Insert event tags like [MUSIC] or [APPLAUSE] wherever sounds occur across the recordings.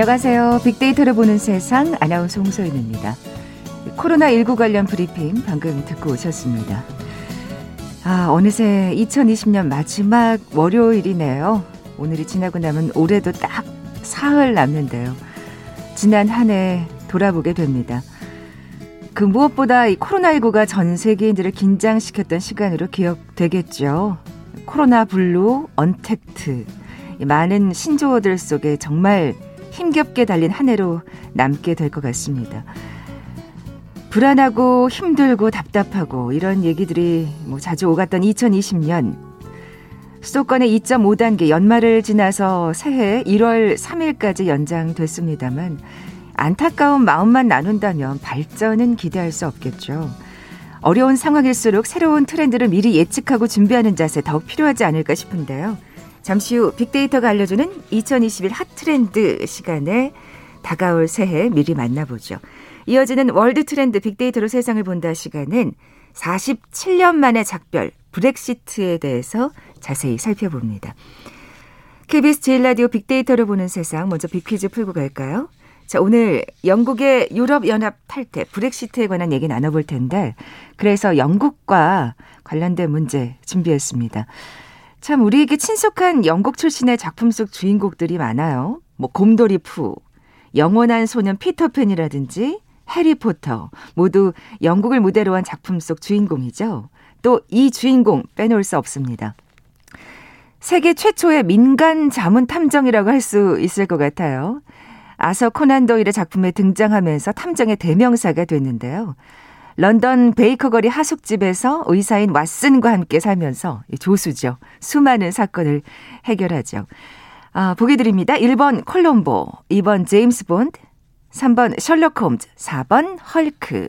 안녕하세요. 빅데이터를 보는 세상 아나운서 홍소연입니다. 코로나19 관련 브리핑 방금 듣고 오셨습니다. 아, 어느새 2020년 마지막 월요일이네요. 오늘이 지나고 나면 올해도 딱 사흘 남는데요. 지난 한 해 돌아보게 됩니다. 그 무엇보다 이 코로나19가 전 세계인들을 긴장시켰던 시간으로 기억되겠죠. 코로나 블루, 언택트. 많은 신조어들 속에 정말 힘겹게 달린 한 해로 남게 될 것 같습니다. 불안하고 힘들고 답답하고 이런 얘기들이 뭐 자주 오갔던 2020년 수도권의 2.5단계 연말을 지나서 새해 1월 3일까지 연장됐습니다만 안타까운 마음만 나눈다면 발전은 기대할 수 없겠죠. 어려운 상황일수록 새로운 트렌드를 미리 예측하고 준비하는 자세 더욱 필요하지 않을까 싶은데요. 잠시 후 빅데이터가 알려주는 2021 핫트렌드 시간에 다가올 새해 미리 만나보죠. 이어지는 world 트렌드 빅데이터로 세상을 본다 시간은 47년 만의 작별 브렉시트에 대해서 자세히 살펴봅니다. KBS 제일 라디오 빅데이터를 보는 세상 먼저 빅퀴즈 풀고 갈까요? 자, 오늘 영국의 유럽연합 탈퇴 브렉시트에 관한 얘기 나눠볼 텐데 그래서 영국과 관련된 문제 준비했습니다. 참 우리에게 친숙한 영국 출신의 작품 속 주인공들이 많아요. 뭐 곰돌이 푸, 영원한 소년 피터팬이라든지 해리포터 모두 영국을 무대로 한 작품 속 주인공이죠. 또 이 주인공 빼놓을 수 없습니다. 세계 최초의 민간 자문 탐정이라고 할 수 있을 것 같아요. 아서 코난 도일의 작품에 등장하면서 탐정의 대명사가 됐는데요. 런던 베이커거리 하숙집에서 의사인 왓슨과 함께 살면서 조수죠. 수많은 사건을 해결하죠. 아, 보기 드립니다. 1번 콜롬보, 2번 제임스 본드, 3번 셜록 홈즈, 4번 헐크.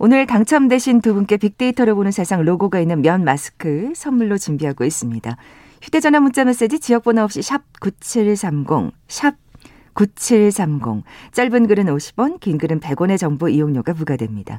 오늘 당첨되신 두 분께 빅데이터를 보는 세상 로고가 있는 면 마스크 선물로 준비하고 있습니다. 휴대전화 문자 메시지 지역번호 없이 샵 9730, 샵 9730. 짧은 글은 50원, 긴 글은 100원의 정보 이용료가 부과됩니다.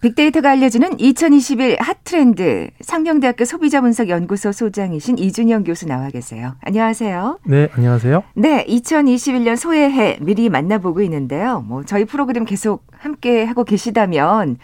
빅데이터가 알려주는 2021 핫트렌드 상명대학교 소비자분석연구소 소장이신 이준영 교수 나와 계세요. 안녕하세요. 네, 안녕하세요. 네, 2021년 소해해 미리 만나보고 있는데요. 뭐 저희 프로그램 계속 함께 하고 계시다면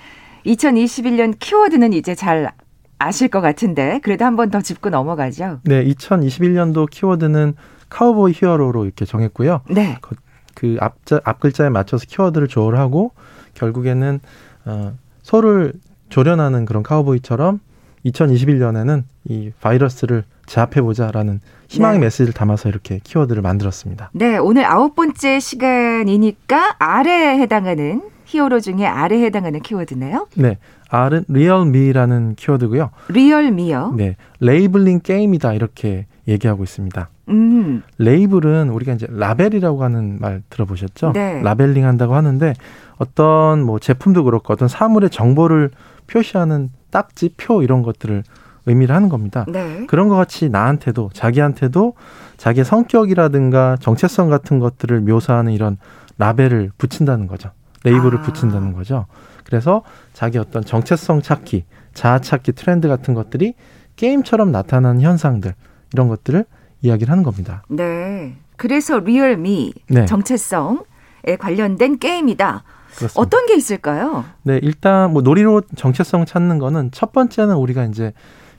2021년 키워드는 이제 잘 아실 것 같은데 그래도 한 번 더 짚고 넘어가죠. 네, 2021년도 키워드는 카우보이 히어로로 이렇게 정했고요. 네. 그, 그 앞자 앞 글자에 맞춰서 키워드를 조율하고 결국에는 어 소를 조련하는 그런 카우보이처럼 2021년에는 이 바이러스를 제압해보자라는 희망의 네. 메시지를 담아서 이렇게 키워드를 만들었습니다. 네, 오늘 아홉 번째 시간이니까 R에 해당하는 HERO 중에 R에 해당하는 키워드네요. 네, R은 real me라는 키워드고요. Real me요? 네, labeling 게임이다 이렇게 얘기하고 있습니다. 음. 레이블은 우리가 이제 라벨이라고 하는 말 들어보셨죠? 네. labeling 한다고 하는데 어떤 뭐 제품도 그렇고 어떤 사물의 정보를 표시하는 딱지, 표 이런 것들을 의미를 하는 겁니다. 네. 그런 것 같이 나한테도 자기한테도 자기의 성격이라든가 정체성 같은 것들을 묘사하는 이런 라벨을 붙인다는 거죠. 레이블을 아. 붙인다는 거죠. 그래서 자기 어떤 정체성 찾기, 자아 찾기 트렌드 같은 것들이 게임처럼 나타나는 현상들 이런 것들을 이야기를 하는 겁니다. 네. 그래서 리얼미 네. 정체성에 관련된 게임이다. 그렇습니다. 어떤 게 있을까요? 네, 일단 뭐 놀이로 정체성 찾는 거는 첫 번째는 우리가 이제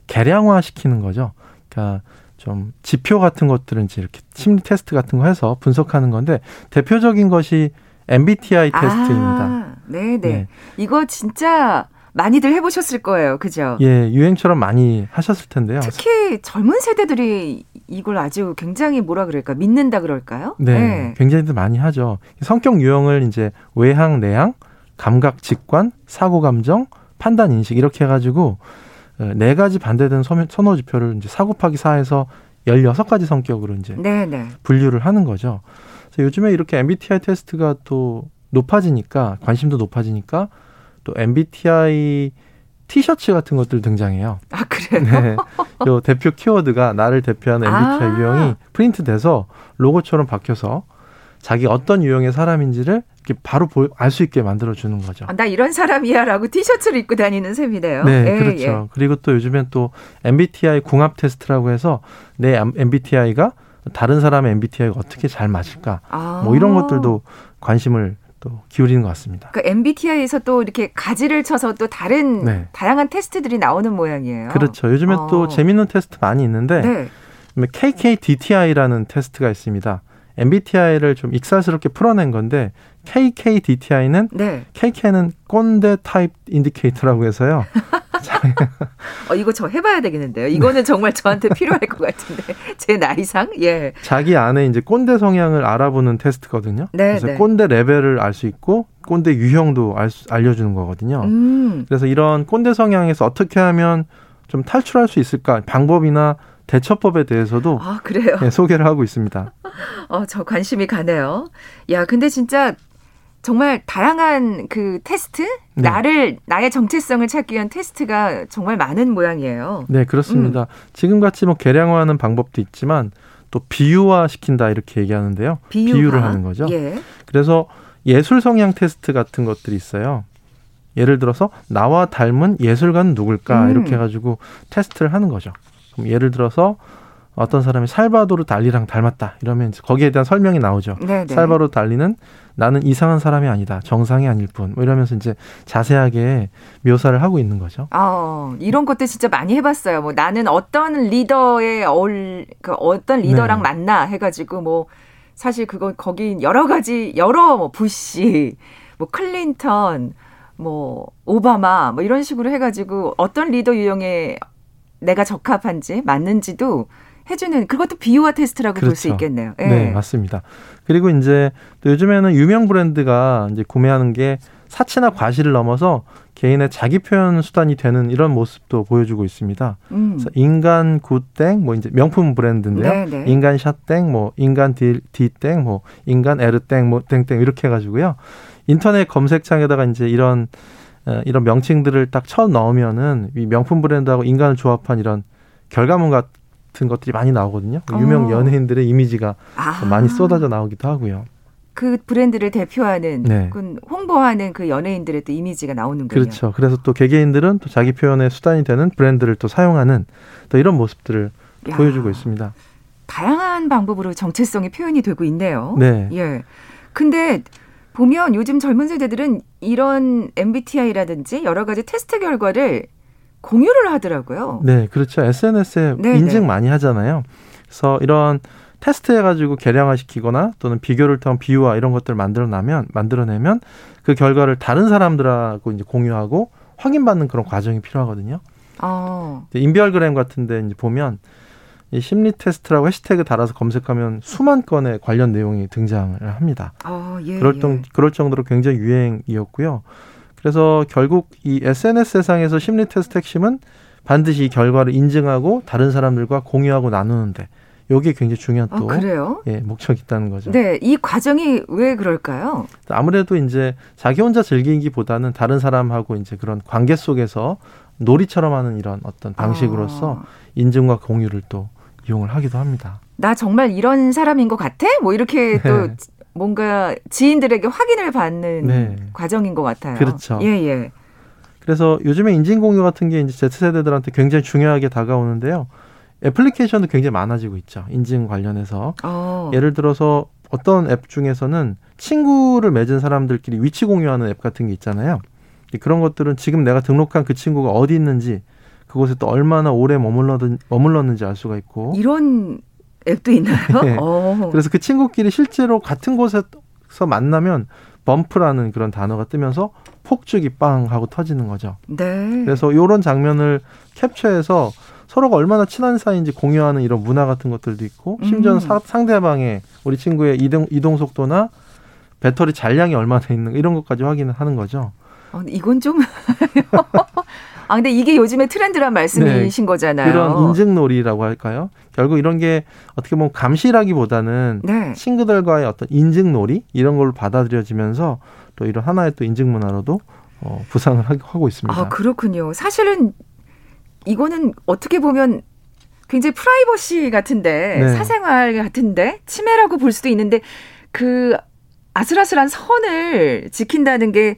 개량화 시키는 거죠. 그러니까 좀 지표 같은 것들은 이제 이렇게 심리 테스트 같은 거 해서 분석하는 건데 대표적인 것이 MBTI 아, 테스트입니다. 아, 네네. 네. 이거 진짜 많이들 해보셨을 거예요. 그죠? 예, 유행처럼 많이 하셨을 텐데요. 특히 젊은 세대들이 이걸 아주 굉장히 뭐라 그럴까 믿는다 그럴까요? 네, 네. 굉장히들 많이 하죠. 성격 유형을 이제 외향, 내향, 감각, 직관, 사고, 감정, 판단, 인식 이렇게 해가지고 어, 네 가지 반대되는 선호 지표를 이제 사 곱하기 사에서 16가지 성격으로 이제 네네. 분류를 하는 거죠. 그래서 요즘에 이렇게 MBTI 테스트가 또 높아지니까 관심도 높아지니까 또 MBTI 티셔츠 같은 것들 등장해요. 아 그래요? 네. 요 대표 키워드가 나를 대표하는 MBTI 아. 유형이 프린트돼서 로고처럼 박혀서 자기 어떤 유형의 사람인지를 이렇게 바로 알 수 있게 만들어 주는 거죠. 아, 나 이런 사람이야라고 티셔츠를 입고 다니는 셈이네요. 네, 예, 그렇죠. 예. 그리고 또 요즘엔 또 MBTI 궁합 테스트라고 해서 내 MBTI가 다른 사람의 MBTI가 어떻게 잘 맞을까? 아. 뭐 이런 것들도 관심을 또 기울이는 것 같습니다. 그러니까 MBTI에서 또 이렇게 가지를 쳐서 또 다른 네. 다양한 테스트들이 나오는 모양이에요. 그렇죠. 요즘에 어. 또 재밌는 테스트 많이 있는데 네. KKDTI라는 테스트가 있습니다. MBTI를 좀 익살스럽게 풀어낸 건데 KKDTI는 네. KK는 꼰대 타입 indicator라고 해서요. [LAUGHS] 어, 이거 저 해봐야 되겠는데요. 이거는 네. 정말 저한테 필요할 것 같은데 [LAUGHS] 제 나이상 예. 자기 안에 이제 꼰대 성향을 알아보는 테스트거든요. 네, 그래서 네. 꼰대 레벨을 알 수 있고 꼰대 유형도 알 수, 알려주는 거거든요. 음. 그래서 이런 꼰대 성향에서 어떻게 하면 좀 탈출할 수 있을까 방법이나 대처법에 대해서도 아, 그래요? 네, 소개를 하고 있습니다. [LAUGHS] 어, 저 관심이 가네요. 야, 근데 진짜 정말 다양한 그 테스트 네. 나를 나의 정체성을 찾기 위한 테스트가 정말 많은 모양이에요. 네 그렇습니다. 음. 지금 같이 뭐 계량화하는 방법도 있지만 또 비유화 시킨다 이렇게 얘기하는데요. 비유화? 비유를 하는 거죠. 예. 그래서 예술 성향 테스트 같은 것들이 있어요. 예를 들어서 나와 닮은 예술가는 누굴까 음. 이렇게 해가지고 테스트를 하는 거죠. 그럼 예를 들어서 어떤 사람이 살바도르 달리랑 닮았다 이러면 거기에 대한 설명이 나오죠. 네네. 살바도르 달리는 나는 이상한 사람이 아니다. 정상이 아닐 뿐. 뭐 이러면서 이제 자세하게 묘사를 하고 있는 거죠. 아, 이런 것도 진짜 많이 해봤어요. 뭐 나는 어떤 리더의 어울, 그 어떤 리더랑 네. 만나 해가지고 뭐 사실 그거 거기 여러 가지 여러 뭐 부시, 뭐 클린턴, 뭐 오바마 뭐 이런 식으로 해가지고 어떤 리더 유형에 내가 적합한지 맞는지도 해주는 그것도 유형화 테스트라고 그렇죠. 볼수 있겠네요. 네. 네, 맞습니다. 그리고 이제 또 요즘에는 유명 브랜드가 이제 구매하는 게 사치나 과시를 넘어서 개인의 자기 표현 수단이 되는 이런 모습도 보여주고 있습니다. 음. 그래서 인간 굿땡 뭐 이제 명품 브랜드인데요. 네네. 네. 인간 샷땡 뭐 인간 디땡 뭐 인간 에르땡 뭐 땡땡 이렇게 해 가지고요. 인터넷 검색창에다가 이제 이런 어, 이런 명칭들을 딱 쳐 넣으면은 이 명품 브랜드하고 인간을 조합한 이런 결과물 같 같은 것들이 많이 나오거든요. 어. 유명 연예인들의 이미지가 아. 많이 쏟아져 나오기도 하고요. 그 브랜드를 대표하는 네. 홍보하는 그 연예인들의 또 이미지가 나오는군요. 그렇죠. 그래서 또 개개인들은 또 자기 표현의 수단이 되는 브랜드를 또 사용하는 또 이런 모습들을 야. 보여주고 있습니다. 다양한 방법으로 정체성이 표현이 되고 있네요. 네. 예. 근데 보면 요즘 젊은 세대들은 이런 MBTI라든지 여러 가지 테스트 결과를 공유를 하더라고요. 네, 그렇죠. SNS에 네네. 인증 네. 많이 하잖아요. 그래서 이런 테스트 해가지고 개량화시키거나 또는 비교를 통한 비유와 이런 것들을 만들어내면 만들어내면 그 결과를 다른 사람들하고 이제 공유하고 확인받는 그런 과정이 필요하거든요. 어. 인별그램 같은데 이제 보면 이 심리 테스트라고 해시태그 달아서 검색하면 수만 건의 관련 내용이 등장을 합니다. 어, 예, 그럴, 정, 예. 그럴 정도로 굉장히 유행이었고요. 그래서 결국 이 SNS 세상에서 심리 테스트 핵심은 반드시 이 결과를 인증하고 다른 사람들과 공유하고 나누는데 여기에 굉장히 중요한 아, 또 아, 예, 목적이 있다는 거죠. 네, 이 과정이 왜 그럴까요? 아무래도 이제 자기 혼자 즐기기보다는 다른 사람하고 이제 그런 관계 속에서 놀이처럼 하는 이런 어떤 방식으로서 아. 인증과 공유를 또 이용을 하기도 합니다. 나 정말 이런 사람인 것 같아? 뭐 이렇게 또 네. 뭔가 지인들에게 확인을 받는 네. 과정인 것 같아요. 그렇죠. 예, 예. 그래서 요즘에 인증 공유 같은 게 이제 Z세대들한테 굉장히 중요하게 다가오는데요. 애플리케이션도 굉장히 많아지고 있죠. 인증 관련해서. 어. 예를 들어서 어떤 앱 중에서는 친구를 맺은 사람들끼리 위치 공유하는 앱 같은 게 있잖아요. 그런 것들은 지금 내가 등록한 그 친구가 어디 있는지 그곳에 또 얼마나 오래 머물렀는지 알 수가 있고 이런 앱도 있나요? [LAUGHS] 네. 어. 그래서 그 친구끼리 실제로 같은 곳에서 만나면 범프라는 그런 단어가 뜨면서 폭죽이 빵 하고 터지는 거죠. 네. 그래서 이런 장면을 캡처해서 서로가 얼마나 친한 사이인지 공유하는 이런 문화 같은 것들도 있고 심지어는 음. 사, 상대방의 우리 친구의 이동 이동 속도나 배터리 잔량이 얼마나 있는 이런 것까지 확인을 하는 거죠. 어, 이건 좀 [LAUGHS] 아, 근데 이게 요즘에 트렌드란 말씀이신 네, 거잖아요. 그런 인증놀이라고 할까요? 결국 이런 게 어떻게 보면 감시라기보다는 네. 친구들과의 어떤 인증놀이 이런 걸로 받아들여지면서 또 이런 하나의 또 인증 문화로도 어, 부상을 하고 있습니다. 아 그렇군요. 사실은 이거는 어떻게 보면 굉장히 프라이버시 같은데 네. 사생활 같은데 침해라고 볼 수도 있는데 그 아슬아슬한 선을 지킨다는 게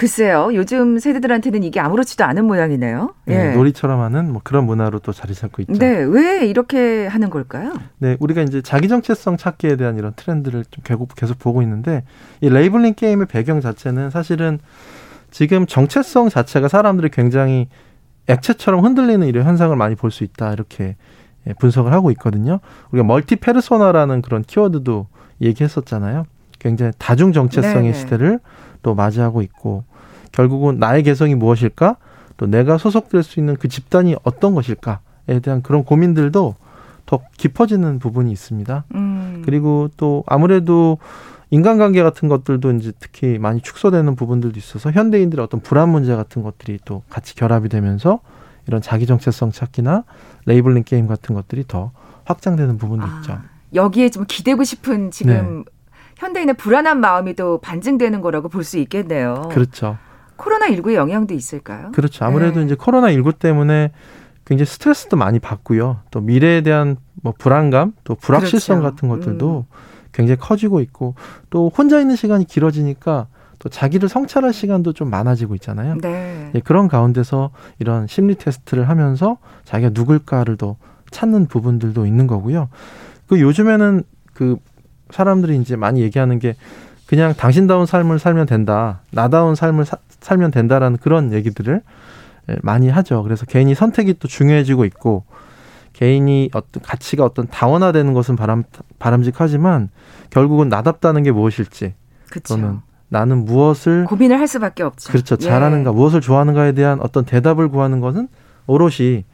글쎄요. 요즘 세대들한테는 이게 아무렇지도 않은 모양이네요. 네, 예. 놀이처럼 하는 뭐 그런 문화로 또 자리 잡고 있죠. 네, 왜 이렇게 하는 걸까요? 네, 우리가 이제 자기 정체성 찾기에 대한 이런 트렌드를 좀 계속 계속 보고 있는데 이 labeling 게임의 배경 자체는 사실은 지금 정체성 자체가 사람들이 굉장히 액체처럼 흔들리는 이런 현상을 많이 볼 수 있다 이렇게 예, 분석을 하고 있거든요. 우리가 멀티 페르소나라는 그런 키워드도 얘기했었잖아요. 굉장히 다중 정체성의 네 시대를 또 맞이하고 있고 결국은 나의 개성이 무엇일까? 또 내가 소속될 수 있는 그 집단이 어떤 것일까에 대한 그런 고민들도 더 깊어지는 부분이 있습니다. 음. 그리고 또 아무래도 인간관계 같은 것들도 이제 특히 많이 축소되는 부분들도 있어서 현대인들의 어떤 불안 문제 같은 것들이 또 같이 결합이 되면서 이런 자기 정체성 찾기나 labeling 게임 같은 것들이 더 확장되는 부분도 아, 있죠. 여기에 좀 기대고 싶은 지금 네. 현대인의 불안한 마음이 또 반증되는 거라고 볼 수 있겠네요. 그렇죠. 코로나19의 영향도 있을까요? 그렇죠. 아무래도 네. 이제 코로나19 때문에 굉장히 스트레스도 많이 받고요. 또 미래에 대한 뭐 불안감, 또 불확실성 그렇죠. 같은 것들도 음. 굉장히 커지고 있고 또 혼자 있는 시간이 길어지니까 또 자기를 성찰할 시간도 좀 많아지고 있잖아요. 네. 예, 그런 가운데서 이런 심리 테스트를 하면서 자기가 누굴까를 더 찾는 부분들도 있는 거고요. 그 요즘에는 그 사람들이 이제 많이 얘기하는 게 그냥 당신다운 삶을 살면 된다. 나다운 삶을 사, 살면 된다라는 그런 얘기들을 예, 많이 하죠. 그래서 개인이 선택이 또 중요해지고 있고 개인이 어떤 가치가 어떤 다원화되는 것은 바람 바람직하지만 결국은 나답다는 게 무엇일지 그쵸. 또는 나는 무엇을 고민을 할 수밖에 없죠. 그렇죠. 예. 잘하는가, 무엇을 좋아하는가에 대한 어떤 대답을 구하는 것은 오롯이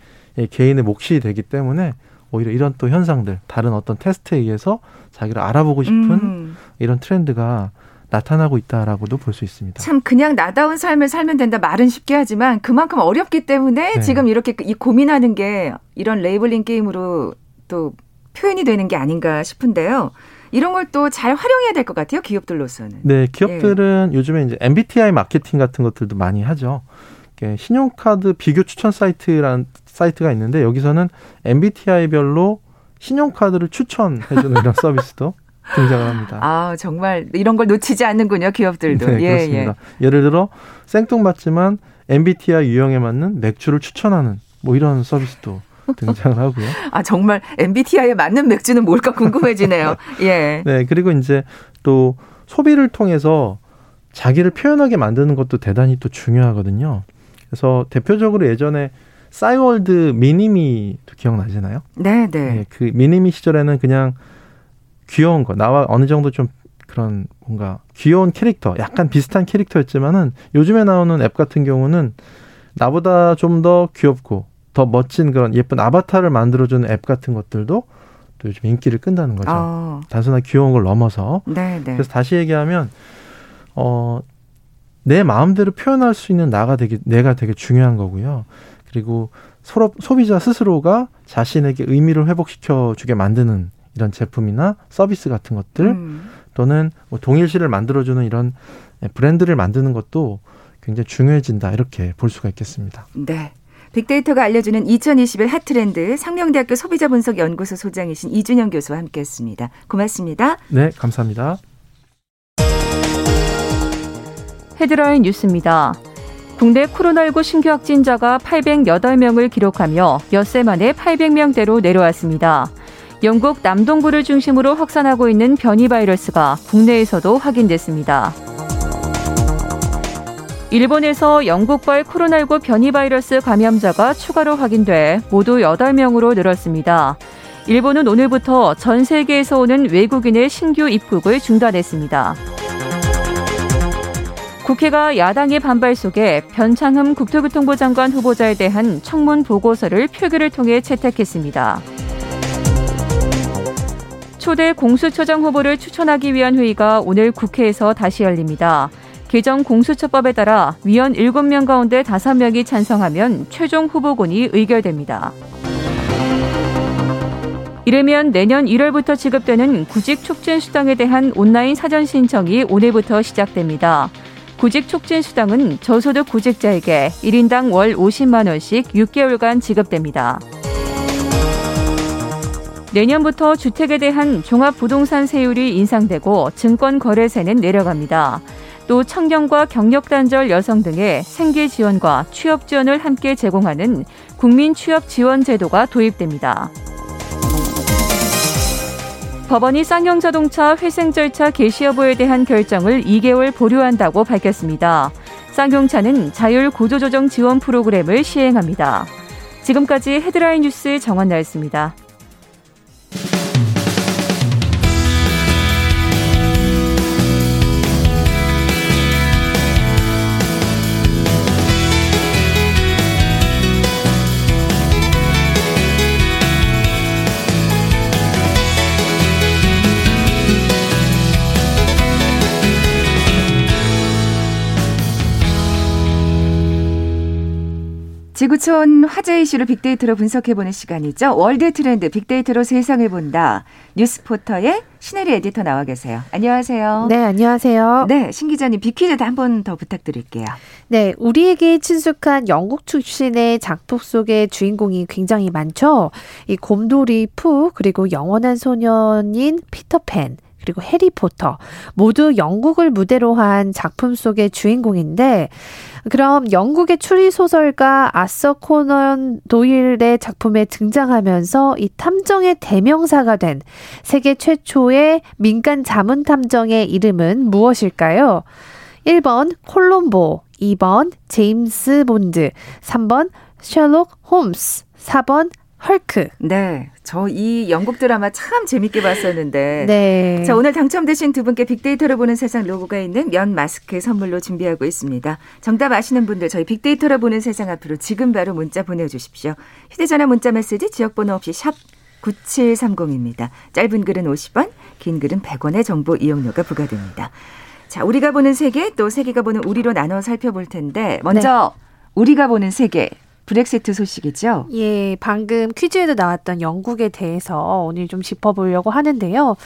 개인의 몫이 되기 때문에 오히려 이런 또 현상들, 다른 어떤 테스트에 의해서 자기를 알아보고 싶은 음. 이런 트렌드가 나타나고 있다라고도 볼 수 있습니다. 참 그냥 나다운 삶을 살면 된다 말은 쉽게 하지만 그만큼 어렵기 때문에 네. 지금 이렇게 이 고민하는 게 이런 labeling 게임으로 또 표현이 되는 게 아닌가 싶은데요. 이런 걸 또 잘 활용해야 될 것 같아요. 기업들로서는. 네, 기업들은 예. 요즘에 이제 MBTI 마케팅 같은 것들도 많이 하죠. 신용카드 비교 추천 사이트라는 사이트가 있는데 여기서는 MBTI별로 신용카드를 추천해주는 이런 [LAUGHS] 서비스도 등장을 합니다. 아 정말 이런 걸 놓치지 않는군요 기업들도. 네, 예, 그렇습니다. 예. 예를 들어 생뚱맞지만 MBTI 유형에 맞는 맥주를 추천하는 뭐 이런 서비스도 [LAUGHS] 등장을 하고요. 아 정말 MBTI에 맞는 맥주는 뭘까 궁금해지네요. [LAUGHS] 예. 네 그리고 이제 또 소비를 통해서 자기를 표현하게 만드는 것도 대단히 또 중요하거든요. 그래서 대표적으로 예전에 싸이월드 미니미 기억나시나요? 네, 네. 네, 그 미니미 시절에는 그냥 귀여운 거 나와 어느 정도 좀 그런 뭔가 귀여운 캐릭터, 약간 비슷한 캐릭터였지만은 요즘에 나오는 앱 같은 경우는 나보다 좀 더 귀엽고 더 멋진 그런 예쁜 아바타를 만들어주는 앱 같은 것들도 또 요즘 인기를 끈다는 거죠. 어. 단순한 귀여운 걸 넘어서. 네, 네. 그래서 다시 얘기하면 어. 내 마음대로 표현할 수 있는 나가 되게 내가 되게 중요한 거고요. 그리고 소비자 스스로가 자신에게 의미를 회복시켜 주게 만드는 이런 제품이나 서비스 같은 것들 음. 또는 뭐 동일시를 만들어주는 이런 브랜드를 만드는 것도 굉장히 중요해진다 이렇게 볼 수가 있겠습니다. 네. 빅데이터가 알려주는 2021 핫트렌드 상명대학교 소비자분석연구소 소장이신 이준영 교수와 함께했습니다. 고맙습니다. 네, 감사합니다. 헤드라인 뉴스입니다. 국내 코로나19 신규 확진자가 808명을 기록하며 엿새 만에 800명대로 내려왔습니다. 영국 남동부를 중심으로 확산하고 있는 변이 바이러스가 국내에서도 확인됐습니다. 일본에서 영국발 코로나19 변이 바이러스 감염자가 추가로 확인돼 모두 8명으로 늘었습니다. 일본은 오늘부터 전 세계에서 오는 외국인의 신규 입국을 중단했습니다. 국회가 야당의 반발 속에 변창흠 국토교통부 장관 후보자에 대한 청문 보고서를 표결을 통해 채택했습니다. 초대 공수처장 후보를 추천하기 위한 회의가 오늘 국회에서 다시 열립니다. 개정 공수처법에 따라 위원 7명 가운데 5명이 찬성하면 최종 후보군이 의결됩니다. 이르면 내년 1월부터 지급되는 구직 촉진 수당에 대한 온라인 사전 신청이 오늘부터 시작됩니다. 구직 촉진 수당은 저소득 구직자에게 1인당 월 50만 원씩 6개월간 지급됩니다. 내년부터 주택에 대한 종합부동산 세율이 인상되고 증권 거래세는 내려갑니다. 또 청년과 경력 단절 여성 등의 생계 지원과 취업 지원을 함께 제공하는 국민 취업 지원 제도가 도입됩니다. 법원이 쌍용 자동차 회생 절차 개시 여부에 대한 결정을 2개월 보류한다고 밝혔습니다. 쌍용차는 자율 구조조정 지원 프로그램을 시행합니다. 지금까지 헤드라인 뉴스 정원 나였습니다. 지구촌 화제 이슈를 빅데이터로 분석해보는 시간이죠. 월드 트렌드 빅데이터로 세상을 본다. 뉴스포터의 신혜리 에디터 나와 계세요. 안녕하세요. 네, 안녕하세요. 네, 신 기자님 빅퀴즈 한번 더 부탁드릴게요. 네, 우리에게 친숙한 영국 출신의 작품 속의 주인공이 굉장히 많죠. 이 곰돌이 푸 그리고 영원한 소년인 피터팬 그리고 해리포터 모두 영국을 무대로 한 작품 속의 주인공인데 그럼 영국의 추리 소설가 아서 코넌 도일의 작품에 등장하면서 이 탐정의 대명사가 된 세계 최초의 민간 자문 탐정의 이름은 무엇일까요? 1번 콜롬보, 2번 제임스 본드, 3번 셜록 홈스, 4번 헐크. 네. 저 이 영국 드라마 참 재밌게 봤었는데. 네. 자, 오늘 당첨되신 두 분께 빅데이터를 보는 세상 로고가 있는 면 마스크 선물로 준비하고 있습니다. 정답 아시는 분들 저희 빅데이터를 보는 세상 앞으로 지금 바로 문자 보내주십시오. 휴대전화 문자 메시지 지역번호 없이 샵 9730입니다. 짧은 글은 50원, 긴 글은 100원의 정보 이용료가 부과됩니다. 자, 우리가 보는 세계 또 세계가 보는 우리로 나눠 살펴볼 텐데 먼저 네. 우리가 보는 세계 브렉시트 소식이죠? 예, 방금 퀴즈에도 나왔던 영국에 대해서 오늘 좀 짚어보려고 하는데요.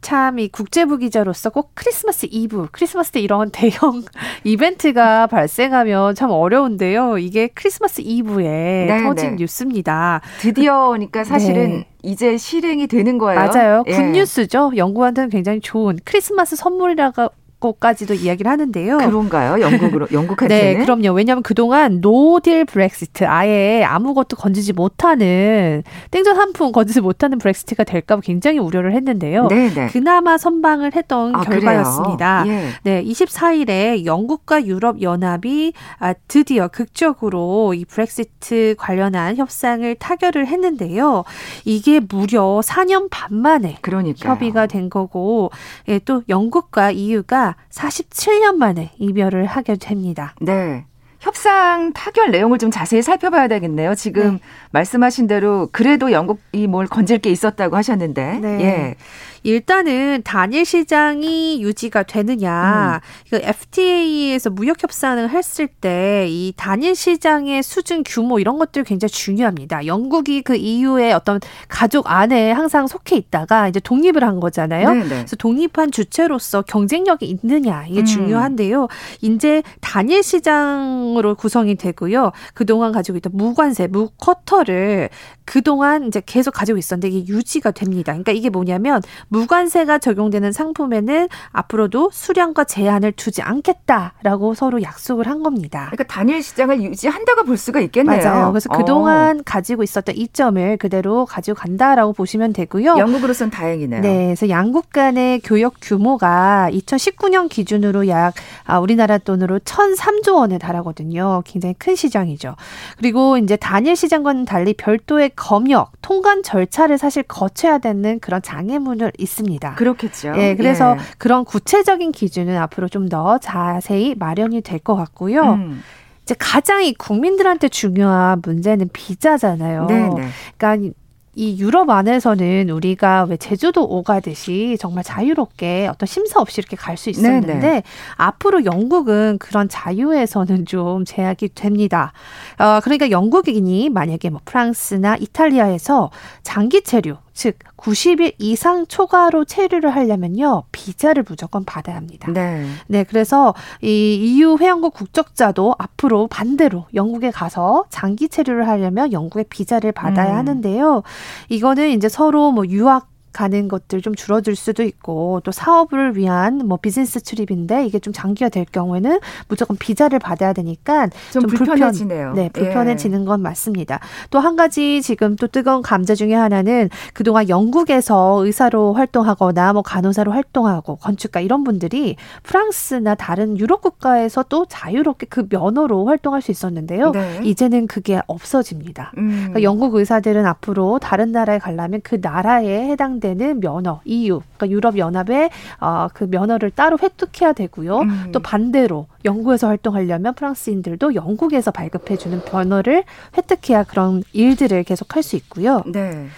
참이 국제부 기자로서 꼭 크리스마스 이브, 크리스마스 때 이런 [LAUGHS] 대형 이벤트가 발생하면 참 어려운데요. 이게 크리스마스 이브에 네, 터진 네. 뉴스입니다. 드디어니까 사실은 네. 이제 실행이 되는 거예요. 맞아요. 예. good news죠. 영국한테는 굉장히 좋은 크리스마스 선물이라고 것까지도 이야기를 하는데요. 그런가요? 영국으로 [LAUGHS] 영국한테는? 네, 그럼요. 왜냐하면 그동안 노딜 브렉시트 아예 아무것도 건지지 못하는 땡전 한 푼 건지지 못하는 브렉시트가 될까 봐 굉장히 우려를 했는데요. 네네. 네. 그나마 선방을 했던 아, 결과였습니다. 예. 네, 24일에 영국과 유럽 연합이 아, 드디어 극적으로 이 브렉시트 관련한 협상을 타결을 했는데요. 이게 무려 4년 반 만에 그러니까요. 협의가 된 거고 예, 또 영국과 EU가 47년 만에 이별을 하게 됩니다. 네. 협상 타결 내용을 좀 자세히 살펴봐야 되겠네요. 지금 네. 말씀하신 대로 그래도 영국이 뭘 건질 게 있었다고 하셨는데. 네. 예. 일단은 단일 시장이 유지가 되느냐. 음. 그 FTA에서 무역 협상을 했을 때 이 단일 시장의 수준 규모 이런 것들 굉장히 중요합니다. 영국이 그 EU의 어떤 가족 안에 항상 속해 있다가 이제 독립을 한 거잖아요. 네네. 네. 그래서 독립한 주체로서 경쟁력이 있느냐 이게 음. 중요한데요. 이제 단일 시장으로 구성이 되고요. 그동안 가지고 있던 무관세, 무쿼터를 그동안 이제 계속 가지고 있었는데 이게 유지가 됩니다. 그러니까 이게 뭐냐면 무관세가 적용되는 상품에는 앞으로도 수량과 제한을 두지 않겠다라고 서로 약속을 한 겁니다. 그러니까 단일 시장을 유지한다고 볼 수가 있겠네요. 맞아요. 그래서 그동안 어. 가지고 있었던 이점을 그대로 가지고 간다라고 보시면 되고요. 영국으로선 다행이네요. 네. 그래서 양국 간의 교역 규모가 2019년 기준으로 약 아, 우리나라 돈으로 1,003조 원에 달하거든요. 굉장히 큰 시장이죠. 그리고 이제 단일 시장과는 달리 별도의 검역, 통관 절차를 사실 거쳐야 되는 그런 장애물을 있습니다. 그렇겠죠. 예, 그래서 예. 그런 구체적인 기준은 앞으로 좀 더 자세히 마련이 될 것 같고요. 음. 이제 가장 이 국민들한테 중요한 문제는 비자잖아요. 네네. 그러니까 이 유럽 안에서는 우리가 왜 제주도 오가듯이 정말 자유롭게 어떤 심사 없이 이렇게 갈 수 있었는데 네네. 앞으로 영국은 그런 자유에서는 좀 제약이 됩니다. 어, 그러니까 영국인이 만약에 뭐 프랑스나 이탈리아에서 장기 체류 즉 90일 이상 초과로 체류를 하려면요 비자를 무조건 받아야 합니다. 네. 네, 그래서 이 EU 회원국 국적자도 앞으로 반대로 영국에 가서 장기 체류를 하려면 영국의 비자를 받아야 음. 하는데요. 이거는 이제 서로 뭐 유학 가는 것들 좀 줄어들 수도 있고 또 사업을 위한 뭐 비즈니스 출입인데 이게 좀 장기화 될 경우에는 무조건 비자를 받아야 되니까 좀, 좀 불편해지네요. 네, 불편해지는 예. 건 맞습니다. 또 한 가지 지금 또 뜨거운 감자 중에 하나는 그동안 영국에서 의사로 활동하거나 뭐 간호사로 활동하고 건축가 이런 분들이 프랑스나 다른 유럽 국가에서 또 자유롭게 그 면허로 활동할 수 있었는데요. 네. 이제는 그게 없어집니다. 음. 그러니까 영국 의사들은 앞으로 다른 나라에 가려면 그 나라에 해당 해당되는 면허 EU 그러니까 유럽 연합의 어, 그 면허를 따로 획득해야 되고요. 음. 또 반대로 영국에서 활동하려면 프랑스인들도 영국에서 발급해주는 면허를 획득해야 그런 일들을 계속 할 수 있고요. 네.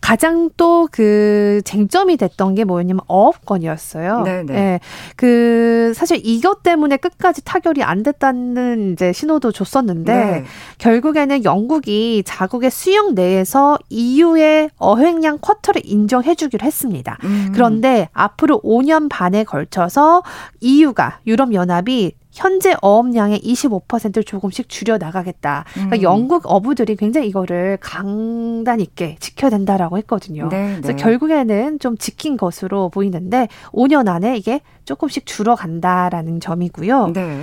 가장 또 그 쟁점이 됐던 게 뭐였냐면 어업권이었어요. 네네. 네. 예. 그 사실 이것 때문에 끝까지 타결이 안 됐다는 이제 신호도 줬었는데 네. 결국에는 영국이 자국의 수영 내에서 EU의 어획량 쿼터를 인정해 주기로 했습니다. 음. 그런데 앞으로 5년 반에 걸쳐서 EU가 유럽 연합이 현재 어업량의 25%를 조금씩 줄여 나가겠다. 그러니까 음. 영국 어부들이 굉장히 이거를 강단 있게 지켜야 된다라고 했거든요. 네, 그래서 네. 결국에는 좀 지킨 것으로 보이는데 5년 안에 이게 조금씩 줄어간다라는 점이고요. 네.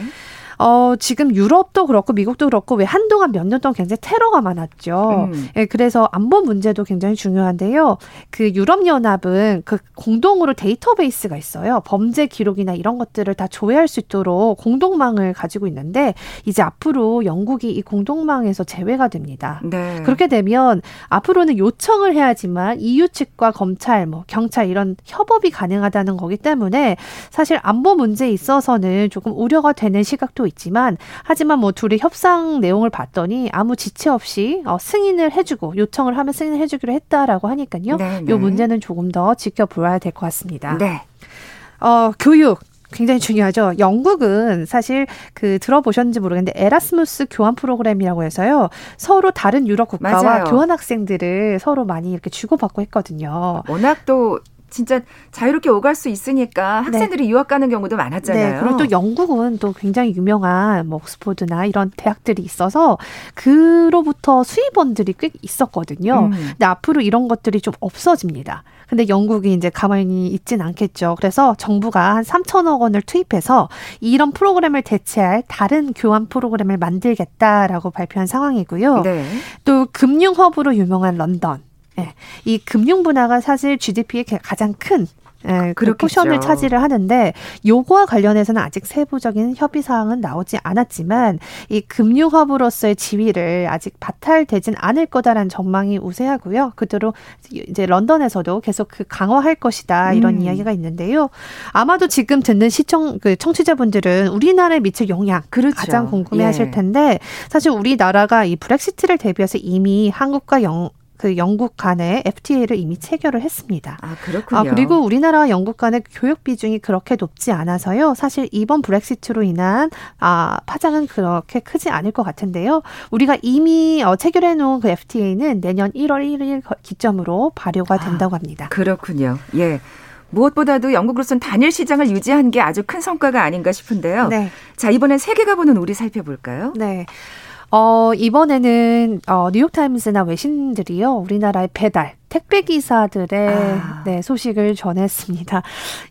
어, 지금 유럽도 그렇고 미국도 그렇고 왜 한동안 몇 년 동안 굉장히 테러가 많았죠. 음. 예, 그래서 안보 문제도 굉장히 중요한데요. 그 유럽연합은 그 공동으로 데이터베이스가 있어요. 범죄 기록이나 이런 것들을 다 조회할 수 있도록 공동망을 가지고 있는데 이제 앞으로 영국이 이 공동망에서 제외가 됩니다. 네. 그렇게 되면 앞으로는 요청을 해야지만 EU 측과 검찰, 뭐 경찰 이런 협업이 가능하다는 거기 때문에 사실 안보 문제에 있어서는 조금 우려가 되는 시각도 있지만 하지만 뭐 둘이 협상 내용을 봤더니 아무 지체 없이 어, 승인을 해주고 요청을 하면 승인을 해주기로 했다라고 하니까요. 네, 네. 요 문제는 조금 더 지켜보아야 될 것 같습니다. 네. 어, 교육. 굉장히 중요하죠. 영국은 사실 그 들어보셨는지 모르겠는데 에라스무스 교환 프로그램이라고 해서요. 서로 다른 유럽 국가와 맞아요. 교환 학생들을 서로 많이 이렇게 주고받고 했거든요. 워낙 또 진짜 자유롭게 오갈 수 있으니까 학생들이 네. 유학 가는 경우도 많았잖아요. 네. 그리고 또 영국은 또 굉장히 유명한 뭐 옥스포드나 이런 대학들이 있어서 그로부터 수입원들이 꽤 있었거든요. 음. 근데 앞으로 이런 것들이 좀 없어집니다. 근데 영국이 이제 가만히 있진 않겠죠. 그래서 정부가 한 3천억 원을 투입해서 이런 프로그램을 대체할 다른 교환 프로그램을 만들겠다라고 발표한 상황이고요. 네. 또 금융 허브로 유명한 런던 예. 이 금융 분야가 사실 GDP의 가장 큰 예, 그 포션을 차지를 하는데 요거와 관련해서는 아직 세부적인 협의 사항은 나오지 않았지만 이 금융 허브로서의 지위를 아직 박탈되진 않을 거다라는 전망이 우세하고요. 그대로 이제 런던에서도 계속 그 강화할 것이다 이런 음. 이야기가 있는데요. 아마도 지금 듣는 시청 그 청취자분들은 우리나라에 미칠 영향 그렇죠. 가장 궁금해하실 예. 텐데 사실 우리나라가 이 브렉시트를 대비해서 이미 한국과 영, 그 영국 간에 FTA를 이미 체결을 했습니다. 아, 그렇군요. 아, 그리고 우리나라와 영국 간의 교육 비중이 그렇게 높지 않아서요. 사실 이번 브렉시트로 인한 아, 파장은 그렇게 크지 않을 것 같은데요. 우리가 이미 어, 체결해 놓은 그 FTA는 내년 1월 1일 기점으로 발효가 아, 된다고 합니다. 아, 그렇군요. 예. 무엇보다도 영국으로서는 단일 시장을 유지한 게 아주 큰 성과가 아닌가 싶은데요. 네. 자, 이번엔 세계가 보는 우리 살펴볼까요? 네. 어, 이번에는 어, 뉴욕타임스나 외신들이요. 우리나라의 배달, 택배 기사들의 아. 네, 소식을 전했습니다.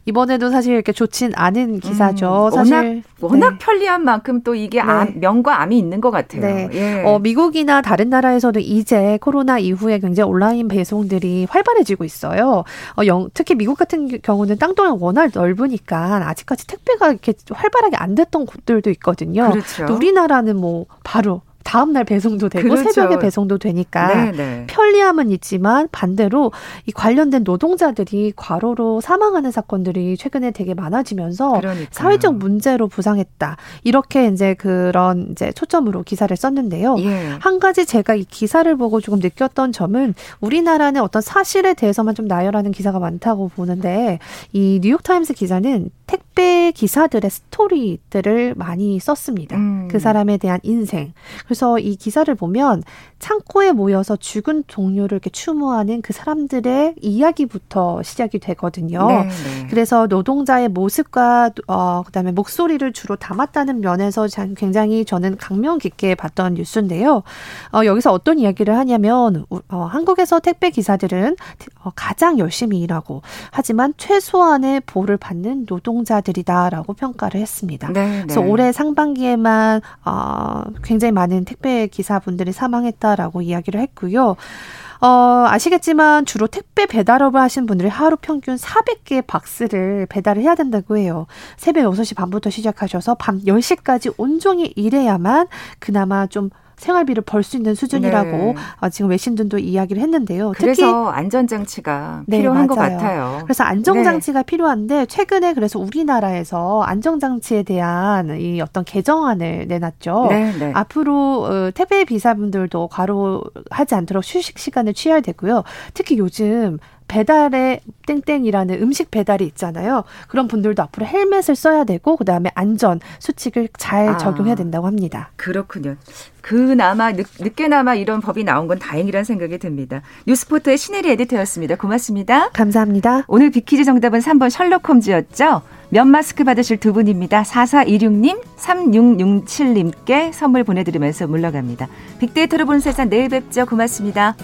이번에도 사실 이렇게 좋진 않은 기사죠. 음, 사실 워낙, 워낙 네. 편리한 만큼 또 이게 네. 암, 명과 암이 있는 것 같아요. 네. 예. 어, 미국이나 다른 나라에서도 이제 코로나 이후에 굉장히 온라인 배송들이 활발해지고 있어요. 어, 영, 특히 미국 같은 경우는 땅덩이 워낙 넓으니까 아직까지 택배가 이렇게 활발하게 안 됐던 곳들도 있거든요. 그렇죠. 우리나라는 뭐 바로 다음 날 배송도 되고 그렇죠. 새벽에 배송도 되니까 네네. 네. 편리함은 있지만 반대로 이 관련된 노동자들이 과로로 사망하는 사건들이 최근에 되게 많아지면서 그러니까요. 사회적 문제로 부상했다. 이렇게 이제 그런 이제 초점으로 기사를 썼는데요. 예. 한 가지 제가 이 기사를 보고 조금 느꼈던 점은 우리나라는 어떤 사실에 대해서만 좀 나열하는 기사가 많다고 보는데 이 뉴욕타임스 기자는 택배 기사들의 스토리들을 많이 썼습니다. 음. 그 사람에 대한 인생. 그래서 그래서 이 기사를 보면 창고에 모여서 죽은 동료를 이렇게 추모하는 그 사람들의 이야기부터 시작이 되거든요. 네, 네. 그래서 노동자의 모습과 어 그다음에 목소리를 주로 담았다는 면에서 굉장히 저는 강명 깊게 봤던 뉴스인데요. 어 여기서 어떤 이야기를 하냐면 어 한국에서 택배 기사들은 어, 가장 열심히 일하고 하지만 최소한의 보를 받는 노동자들이다라고 평가를 했습니다. 네, 그래서 네. 올해 상반기에만 어 굉장히 많은 택배 기사분들이 사망했다라고 이야기를 했고요. 어, 아시겠지만 주로 택배 배달업을 하신 분들이 하루 평균 400개의 박스를 배달을 해야 된다고 해요. 새벽 6시 반부터 시작하셔서 밤 10시까지 온종일 일해야만 그나마 좀 생활비를 벌 수 있는 수준이라고 네. 어, 지금 외신들도 이야기를 했는데요. 그래서 안전장치가 네, 필요한 맞아요. 것 같아요. 그래서 안정장치가 네. 필요한데 최근에 그래서 우리나라에서 안정장치에 대한 이 어떤 개정안을 내놨죠. 네, 네. 앞으로 어, 택배 비사분들도 과로하지 않도록 휴식 시간을 취해야 되고요. 특히 요즘 배달의 땡땡이라는 음식 배달이 있잖아요. 그런 분들도 앞으로 헬멧을 써야 되고 그다음에 안전 수칙을 잘 아, 적용해야 된다고 합니다. 그렇군요. 그나마 늦, 늦게나마 이런 법이 나온 건 다행이라는 생각이 듭니다. 뉴스포터의 신혜리 에디터였습니다. 고맙습니다. 감사합니다. 오늘 비키즈 정답은 3번 셜록 홈즈였죠. 면 마스크 받으실 두 분입니다. 4426님, 3667님께 선물 보내드리면서 물러갑니다. 빅데이터로 보는 세상 내일 뵙죠. 고맙습니다.